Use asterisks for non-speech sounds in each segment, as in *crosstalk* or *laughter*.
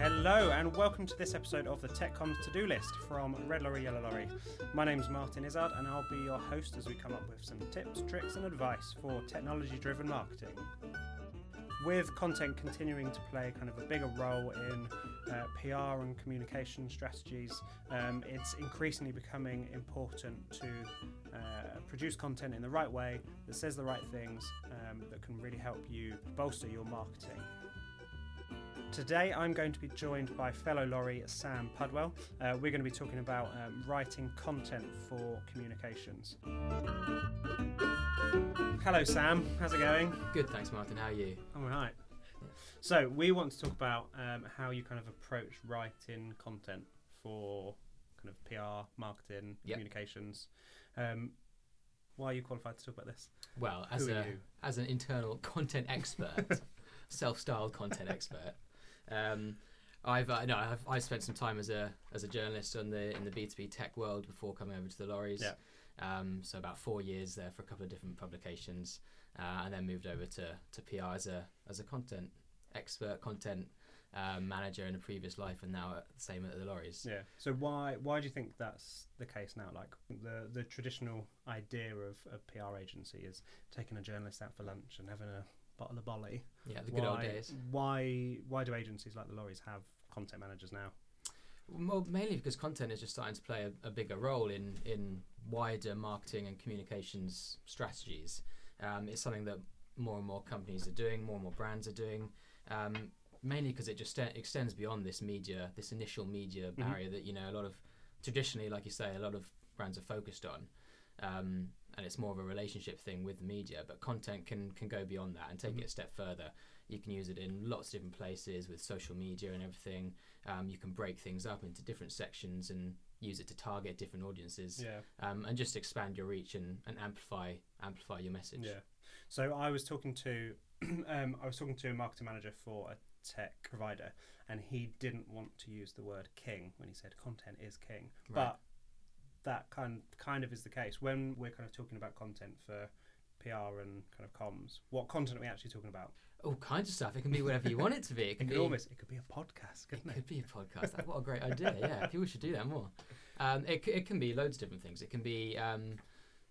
Hello and welcome to this episode of the TechComs to-do list from Red Lorry Yellow Lorry. My name is Martin Izzard and I'll be your host as we come up with some tips, tricks and advice for technology-driven marketing. With content continuing to play kind of a bigger role in uh, PR and communication strategies, um, it's increasingly becoming important to uh, produce content in the right way that says the right things um, that can really help you bolster your marketing. Today, I'm going to be joined by fellow lorry Sam Pudwell. Uh, we're going to be talking about um, writing content for communications. Hello, Sam. How's it going? Good, thanks, Martin. How are you? I'm All right. So, we want to talk about um, how you kind of approach writing content for kind of PR, marketing, Yep. communications. Um, why are you qualified to talk about this? Well, as Who a as an internal *laughs* content expert, *laughs* self-styled content expert, um, I've uh, no, I've I spent some time as a as a journalist on the in the B two B tech world before coming over to the lorries. Yeah. Um, so about four years there for a couple of different publications, uh, and then moved over to to PR as a as a content expert, content um, manager in a previous life, and now at the same at the lorries. Yeah. So why why do you think that's the case now? Like the the traditional idea of a PR agency is taking a journalist out for lunch and having a bottle of bolly. Yeah, the good old why, days. Why why do agencies like the lorries have content managers now? Well, mainly because content is just starting to play a, a bigger role in in wider marketing and communications strategies. Um, it's something that more and more companies are doing, more and more brands are doing. Um, mainly because it just st- extends beyond this media, this initial media barrier that you know a lot of traditionally, like you say, a lot of brands are focused on. Um, and it's more of a relationship thing with the media, but content can can go beyond that and take it a step further. You can use it in lots of different places with social media and everything. Um, you can break things up into different sections and use it to target different audiences, Yeah. um, and just expand your reach and, and amplify amplify your message. Yeah. So I was talking to *clears throat* um, I was talking to a marketing manager for a tech provider, and he didn't want to use the word king when he said content is king. Right. But that kind kind of is the case when we're kind of talking about content for PR and kind of comms. What content are we actually talking about? All kinds of stuff. It can be whatever you want it to be. It It *laughs* can could be almost it could be a podcast, It couldn't it? could be a podcast. What a great idea! Yeah, people should do that more. Um, it, it can be loads of different things. It can be um,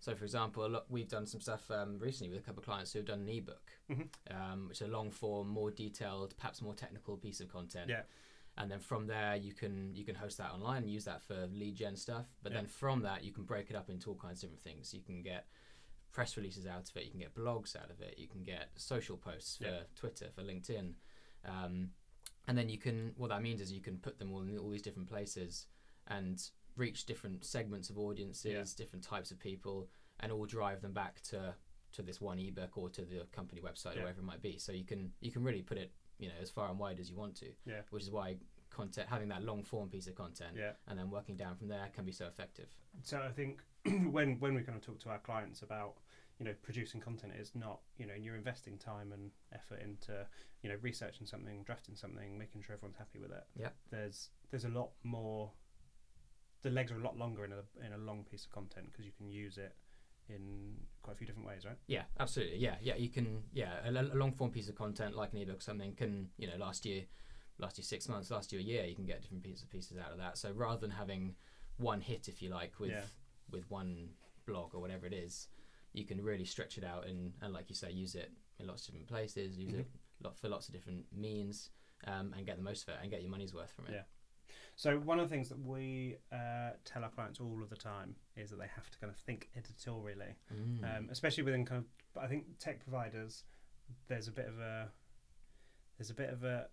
so, for example, a lot, we've done some stuff um, recently with a couple of clients who have done an ebook, Mhm. um, which is a long form, more detailed, perhaps more technical piece of content. Yeah. And then from there, you can you can host that online and use that for lead gen stuff. But Yeah. then from that, you can break it up into all kinds of different things. You can get press releases out of it. You can get blogs out of it. You can get social posts for Yeah. Twitter, for LinkedIn. Um, and then you can what that means is you can put them all in all these different places and reach different segments of audiences different types of people and all drive them back to to this one ebook or to the company website Yeah. or whatever it might be so you can you can really put it you know as far and wide as you want to Yeah. which is why content having that long form piece of content Yeah. and then working down from there can be so effective So I think *clears throat* when when we kind of talk to our clients about you know producing content is not you know you're investing time and effort into you know researching something, drafting something, making sure everyone's happy with it. Yeah. There's there's a lot more. The legs are a lot longer in a in a long piece of content because you can use it in quite a few different ways, right? Yeah, absolutely. Yeah, yeah. You can. Yeah, a, a long form piece of content like an ebook, or something can you know last year, last year six months, last year a year. You can get different pieces pieces out of that. So rather than having one hit, if you like, with Yeah. with one blog or whatever it is, you can really stretch it out and and like you say, use it in lots of different places, use it lot for lots of different means, um, and get the most of it and get your money's worth from it. Yeah. So one of the things that we uh, tell our clients all of the time is that they have to kind of think editorially. Mm. um, especially within kind of I think tech providers there's a bit of a there's a bit of a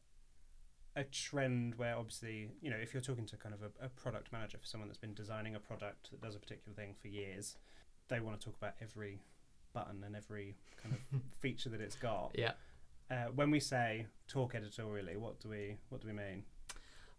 a trend where obviously you know if you're talking to kind of a, a product manager for someone that's been designing a product that does a particular thing for years they want to talk about every button and every kind of *laughs* feature that it's got yeah. uh, when we say talk editorially what do we what do we mean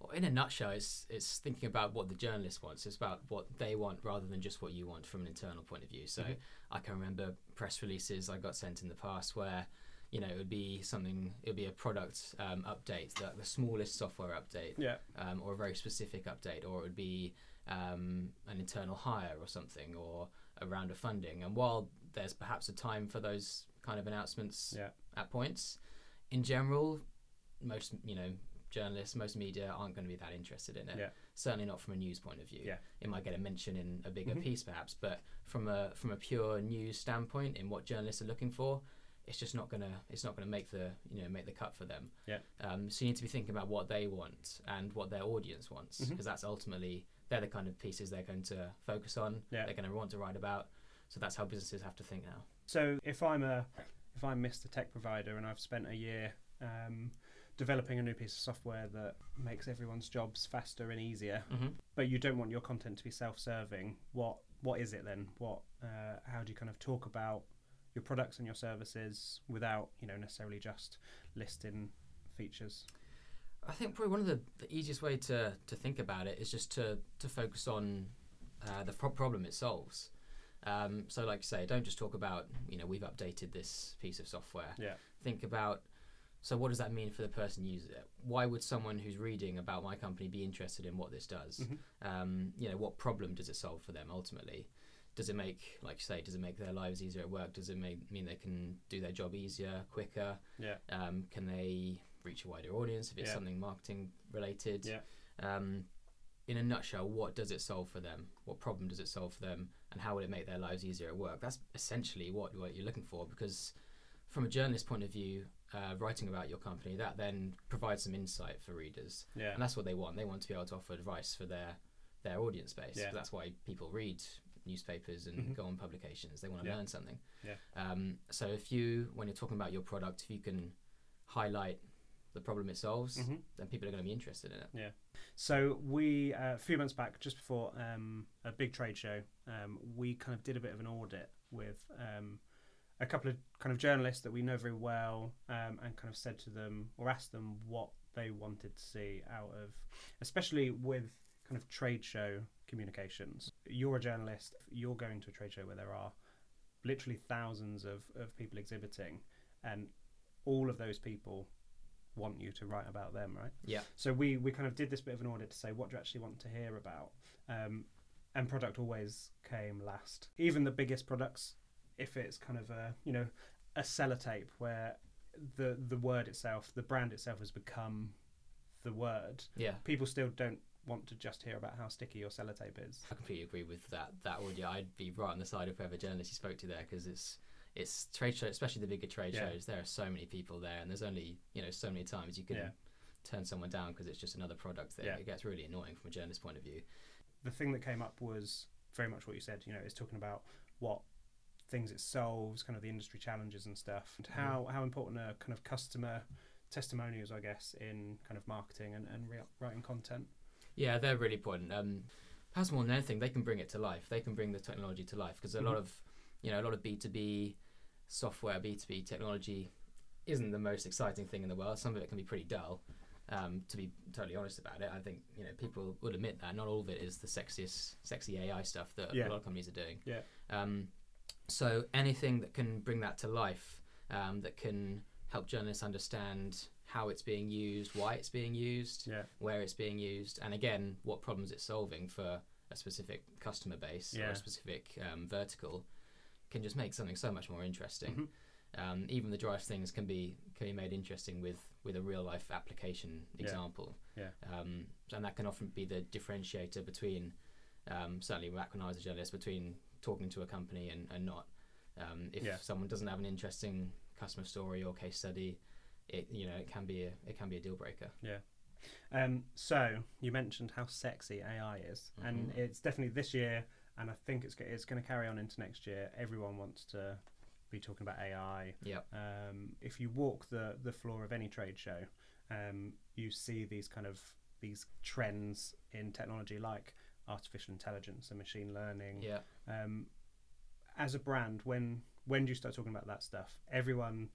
Well, in a nutshell, it's it's thinking about what the journalist wants. It's about what they want rather than just what you want from an internal point of view. So Mhm. I can remember press releases I got sent in the past where, you know, it would be something. It would be a product um, update, the, the smallest software update, yeah um, or a very specific update, or it would be um, an internal hire or something, or a round of funding. And while there's perhaps a time for those kind of announcements yeah at points, in general, most you know journalists, most media aren't going to be that interested in it. Yeah. Certainly not from a news point of view. Yeah. It might get a mention in a bigger Mhm. piece perhaps, but from a from a pure news standpoint, in what journalists are looking for, it's just not gonna it's not gonna make the you know make the cut for them. Yeah. Um, so you need to be thinking about what they want and what their audience wants, because that's ultimately they're the kind of pieces they're going to focus on. Yeah. They're going to want to write about. So that's how businesses have to think now. So if I'm a if I'm Mr. Tech provider and I've spent a year um, developing a new piece of software that makes everyone's jobs faster and easier, Mm-hmm. but you don't want your content to be self-serving, what what is it then? What uh, how do you kind of talk about your products and your services without you know necessarily just listing features? I think probably one of the, the easiest way to, to think about it is just to, to focus on uh, the pro- problem it solves. Um, so, like you say, don't just talk about you know we've updated this piece of software. Yeah. Think about so what does that mean for the person using it? Why would someone who's reading about my company be interested in what this does? Mhm. Um, you know, what problem does it solve for them ultimately? Does it make, like you say, does it make their lives easier at work? Does it make, mean they can do their job easier, quicker? Yeah. Um, can they reach a wider audience if it's Yeah. something marketing related? Yeah. Um, in a nutshell, what does it solve for them? What problem does it solve for them? And how will it make their lives easier at work? That's essentially what, what you're looking for because, from a journalist point of view, uh, writing about your company, that then provides some insight for readers. Yeah. And that's what they want. They want to be able to offer advice for their, their audience base. Yeah. That's why people read newspapers and Mhm. go on publications. They want to Yeah. learn something. Yeah. Um, so if you, when you're talking about your product, if you can highlight the problem it solves, Mhm. then people are going to be interested in it. Yeah. So we uh, a few months back, just before um, a big trade show, um, we kind of did a bit of an audit with um, a couple of kind of journalists that we know very well, um, and kind of said to them or asked them what they wanted to see out of, especially with kind of trade show communications. You're a journalist. You're going to a trade show where there are literally thousands of, of people exhibiting, and all of those people want you to write about them, right? Yeah. So we we kind of did this bit of an audit to say what do you actually want to hear about, um, and product always came last. Even the biggest products, if it's kind of a you know a sellotape where the the word itself, the brand itself has become the word, Yeah. people still don't want to just hear about how sticky your sellotape is. I completely agree with that. That audio, I'd be right on the side of whoever journalist you spoke to there because it's it's trade show, especially the bigger trade Yeah. shows. There are so many people there, and there's only you know so many times you can Yeah. turn someone down because it's just another product. That Yeah. it gets really annoying from a journalist point of view. the thing that came up was very much what you said. You know, it's talking about what things it solves, kind of the industry challenges and stuff, and how how important are kind of customer testimonials, I guess, in kind of marketing and and re- writing content. Yeah, they're really important. Um, perhaps more than anything, they can bring it to life. They can bring the technology to life because a lot Mhm. of, you know, a lot of B two B software, B two B technology isn't the most exciting thing in the world. Some of it can be pretty dull. Um, to be totally honest about it, I think you know people would admit that not all of it is the sexiest, sexy AI stuff that Yeah. a lot of companies are doing. Yeah. Um, so anything that can bring that to life, um, that can help journalists understand how it's being used, why it's being used, Yeah, where it's being used, and again, what problems it's solving for a specific customer base or a specific um, vertical, can just make something so much more interesting. Mhm. Um, even the driest things can be can be made interesting with with a real life application Yeah. example. Yeah. Um, and that can often be the differentiator between, um, certainly back when I was a journalist, between talking to a company and, and not. Um, if Yeah. someone doesn't have an interesting customer story or case study, it you know it can be a it can be a deal breaker. Yeah. Um, so you mentioned how sexy AI is, and Mhm. it's definitely this year, and I think it's it's going to carry on into next year. Everyone wants to be talking about AI. Yep. Um, if you walk the the floor of any trade show, um, you see these kind of these trends in technology like artificial intelligence and machine learning. Yeah. Um, as a brand, when when do you start talking about that stuff? Everyone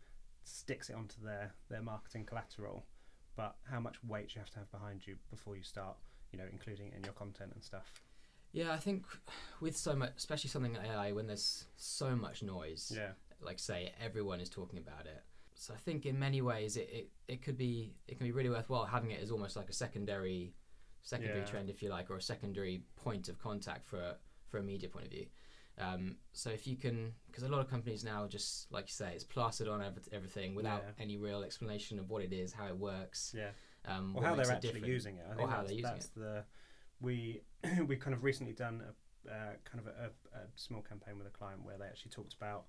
sticks it onto their their marketing collateral, but how much weight do you have to have behind you before you start, you know, including it in your content and stuff? Yeah, I think with so much, especially something like AI, when there's so much noise, Yeah, like say everyone is talking about it. So I think in many ways it, it, it could be it can be really worthwhile having it as almost like a secondary secondary Yeah. trend if you like or a secondary point of contact for for a media point of view. Um, so if you can, because a lot of companies now just like you say, it's plastered on every, everything without Yeah. any real explanation of what it is, how it works, Yeah. um, or how they're actually using it. I Or how they're using that's the we *clears throat* we kind of recently done a uh, kind of a, a, a small campaign with a client where they actually talked about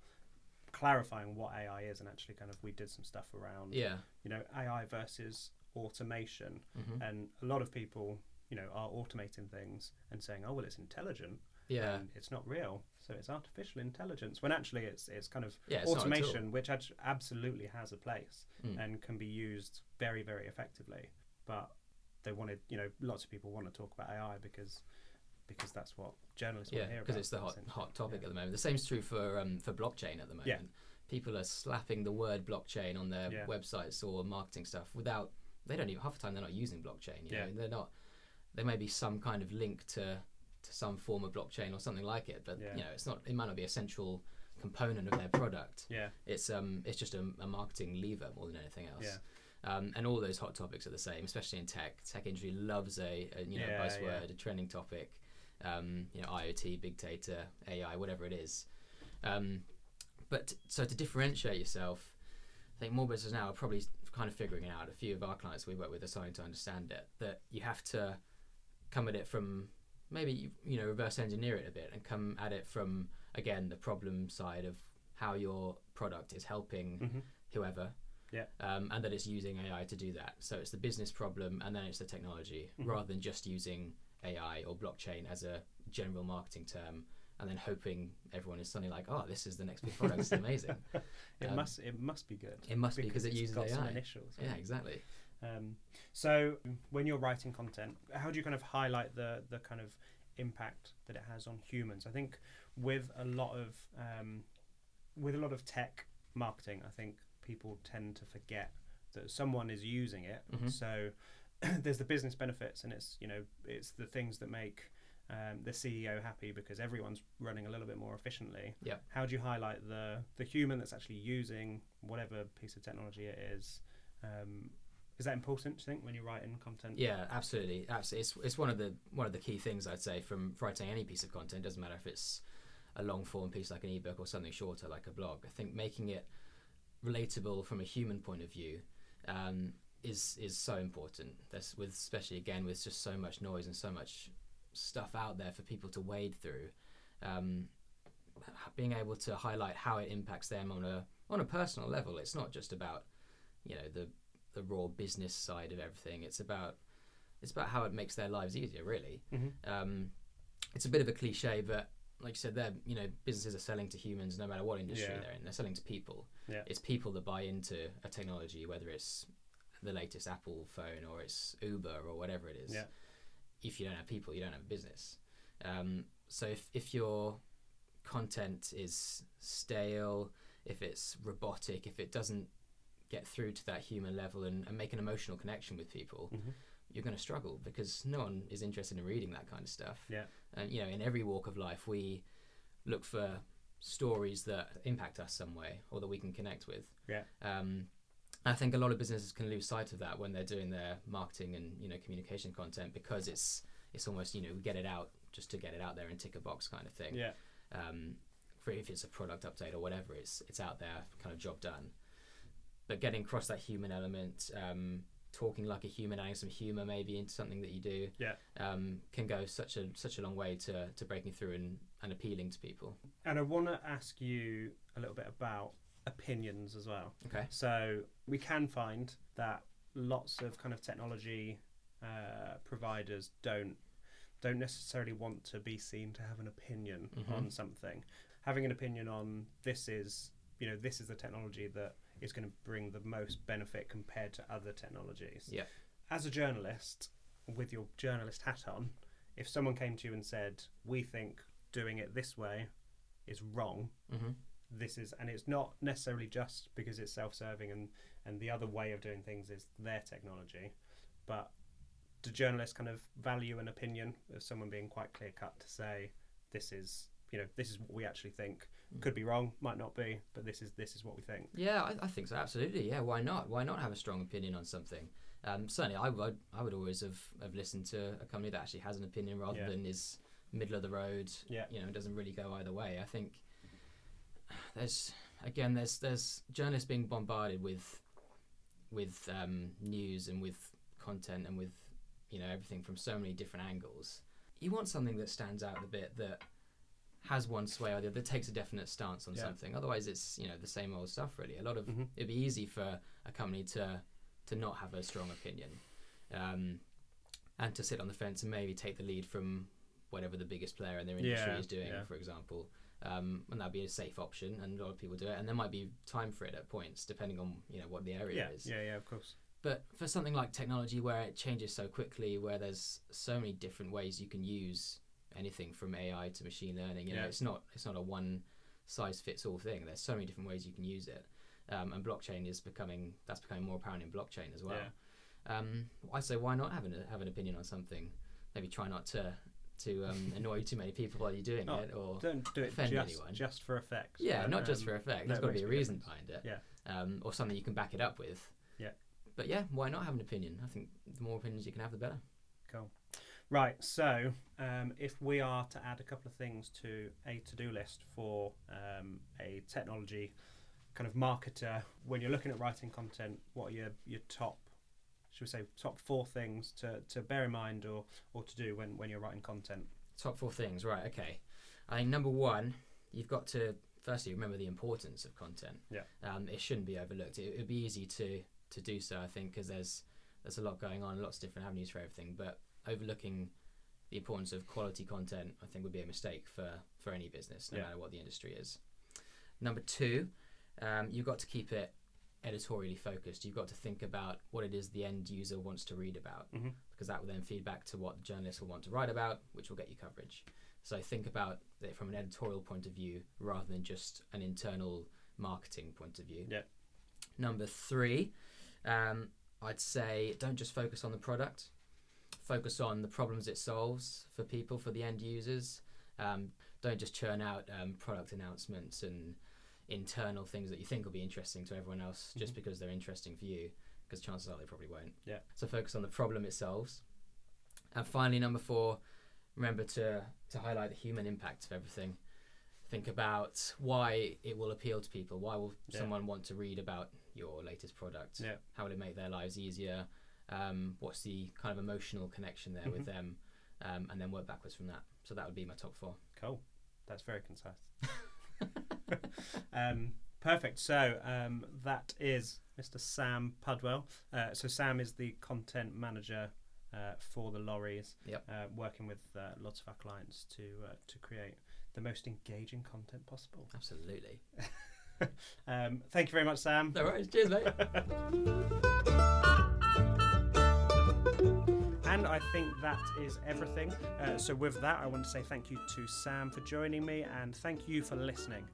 clarifying what AI is and actually kind of we did some stuff around Yeah. you know AI versus automation hmm and a lot of people you know are automating things and saying oh well it's intelligent Yeah. and it's not real so it's artificial intelligence when actually it's it's kind of Yeah. It's not at all. automation which act- absolutely has a place Mm. and can be used very very effectively but they wanted you know lots of people want to talk about AI because because that's what journalists Yeah, want to hear because it's the hot hot topic yeah. at the moment. The same is true for um, for blockchain at the moment. Yeah. People are slapping the word blockchain on their Yeah. websites or marketing stuff without they don't even half the time they're not using blockchain. You Yeah. know, they're not. There may be some kind of link to to some form of blockchain or something like it, but Yeah. you know, it's not. It might not be a central component of their product. yeah It's um, it's just a, a marketing lever more than anything else. Yeah. Um, and all those hot topics are the same, especially in tech. Tech industry loves a, a you know Yeah, buzzword, yeah. a trending topic. Um, you know, IoT, big data, AI, whatever it is. Um, but so to differentiate yourself, I think more businesses now are probably kind of figuring it out. A few of our clients we work with are starting to understand it. That you have to come at it from maybe you know reverse engineer it a bit and come at it from again the problem side of how your product is helping hmm whoever. Yeah. Um, and that it's using AI to do that. So it's the business problem and then it's the technology Mhm. rather than just using AI or blockchain as a general marketing term and then hoping everyone is suddenly like, oh, this is the next big product. It's amazing. *laughs* it Um, must it must be good It must be because it uses got some AI. initials Yeah, exactly. Um, so when you're writing content, how do you kind of highlight the the kind of impact that it has on humans? I think with a lot of um, with a lot of tech marketing, I think people tend to forget that someone is using it. Mhm. So *clears throat* there's the business benefits, and it's you know it's the things that make um, the CEO happy because everyone's running a little bit more efficiently. Yep. How do you highlight the the human that's actually using whatever piece of technology it is? Um, is that important? Do you think when you're writing content? Yeah, absolutely, absolutely. It's, it's one of the one of the key things I'd say from writing any piece of content. Doesn't matter if it's a long form piece like an ebook or something shorter like a blog. I think making it relatable from a human point of view um, is is so important. That's with especially again with just so much noise and so much stuff out there for people to wade through. Um, being able to highlight how it impacts them on a on a personal level. It's not just about you know the the raw business side of everything. It's about it's about how it makes their lives easier. Really, Mhm. um, it's a bit of a cliche, but like you said, they're you know businesses are selling to humans no matter what industry Yeah. they're in. They're selling to people. Yeah. It's people that buy into a technology, whether it's the latest Apple phone or it's Uber or whatever it is. Yeah. If you don't have people, you don't have a business. Um, so if if your content is stale, if it's robotic, if it doesn't get through to that human level and, and make an emotional connection with people, Mhm. you're going to struggle because no one is interested in reading that kind of stuff. Yeah. And you know, in every walk of life, we look for stories that impact us some way or that we can connect with. Yeah. Um, I think a lot of businesses can lose sight of that when they're doing their marketing and you know communication content because it's it's almost you know we get it out just to get it out there and tick a box kind of thing Yeah. um, for if it's a product update or whatever, it's it's out there, kind of job done. But getting across that human element, um, talking like a human, adding some humor maybe into something that you do, Yeah. um, can go such a such a long way to, to breaking through and, and appealing to people. And I want to ask you a little bit about opinions as well. Okay. So we can find that lots of kind of technology uh, providers don't don't necessarily want to be seen to have an opinion Mhm. on something. Having an opinion on this is you know this is the technology that is going to bring the most benefit compared to other technologies. Yeah. As a journalist, with your journalist hat on, if someone came to you and said, "We think doing it this way is wrong," hmm this is and it's not necessarily just because it's self-serving and and the other way of doing things is their technology but do journalists kind of value an opinion of someone being quite clear cut to say this is you know this is what we actually think could be wrong might not be but this is this is what we think Yeah, I, I think so. Absolutely. Yeah. Why not? Why not have a strong opinion on something? Um, certainly, I would I would always have, have listened to a company that actually has an opinion rather Yeah. than is middle of the road. Yeah. You know, it doesn't really go either way. I think there's again there's there's journalists being bombarded with with um, news and with content and with you know everything from so many different angles. You want something that stands out a bit that has one sway or the other, that takes a definite stance on Yeah. something. Otherwise, it's you know the same old stuff really. A lot of Mhm. it'd be easy for a company to to not have a strong opinion, um, and to sit on the fence and maybe take the lead from whatever the biggest player in their industry Yeah, is doing, yeah. for example. Um, and that'd be a safe option, and a lot of people do it. And there might be time for it at points, depending on you know what the area Yeah, is. yeah, yeah, of course. But for something like technology, where it changes so quickly, where there's so many different ways you can use anything from AI to machine learning, you know, it's not it's not a one size fits all thing. There's so many different ways you can use it, um, and blockchain is becoming that's becoming more apparent in blockchain as well. Um, I say why not have an have an opinion on something? Maybe try not to to um, *laughs* annoy too many people while you're doing Oh, it, or Don't do it offend just, anyone. just for effect. yeah, but, not just um, for effect. There's got to be a reason behind it. Yeah. Um, or something you can back it up with. Yeah. But yeah, why not have an opinion? I think the more opinions you can have, the better. Cool. Right, so um, if we are to add a couple of things to a to do list for um, a technology kind of marketer, when you're looking at writing content, what are your, your top, should we say, top four things to, to bear in mind or, or to do when, when you're writing content? Top four things, right? Okay. I think number one, you've got to firstly remember the importance of content. Yeah. Um, it shouldn't be overlooked. It would be easy to to do so, I think, because there's there's a lot going on, lots of different avenues for everything. But overlooking the importance of quality content, I think, would be a mistake for for any business, no Yeah. matter what the industry is. Number two, um, you've got to keep it editorially focused. You've got to think about what it is the end user wants to read about, Mhm. because that will then feed back to what the journalist will want to write about, which will get you coverage. So think about it from an editorial point of view rather than just an internal marketing point of view. Yeah. Number three, um, I'd say don't just focus on the product. Focus on the problems it solves for people, for the end users. Um, don't just churn out um, product announcements and internal things that you think will be interesting to everyone else just Mhm. because they're interesting for you, because chances are they probably won't. Yeah. So focus on the problem it solves. And finally, number four, remember to to highlight the human impact of everything. Think about why it will appeal to people. Why will Yeah. someone want to read about your latest product? Yeah. How will it make their lives easier? Um, what's the kind of emotional connection there Mhm. with them? Um, and then work backwards from that. So that would be my top four. Cool. That's very concise. *laughs* *laughs* um, perfect. So um, that is Mr. Sam Pudwell. Uh, so Sam is the content manager uh, for the lorries. Yep. Uh, working with uh, lots of our clients to uh, to create the most engaging content possible. Absolutely. *laughs* um, thank you very much, Sam. No worries. Cheers, mate. *laughs* And I think that is everything. Uh, so, with that, I want to say thank you to Sam for joining me and thank you for listening.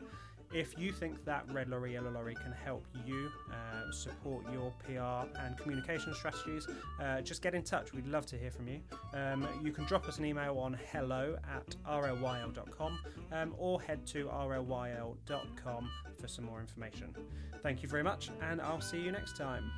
If you think that Red Lorry, Yellow Lorry can help you uh, support your PR and communication strategies, uh, just get in touch. We'd love to hear from you. Um, you can drop us an email on hello at rlyl.com um, or head to rlyl.com for some more information. Thank you very much, and I'll see you next time.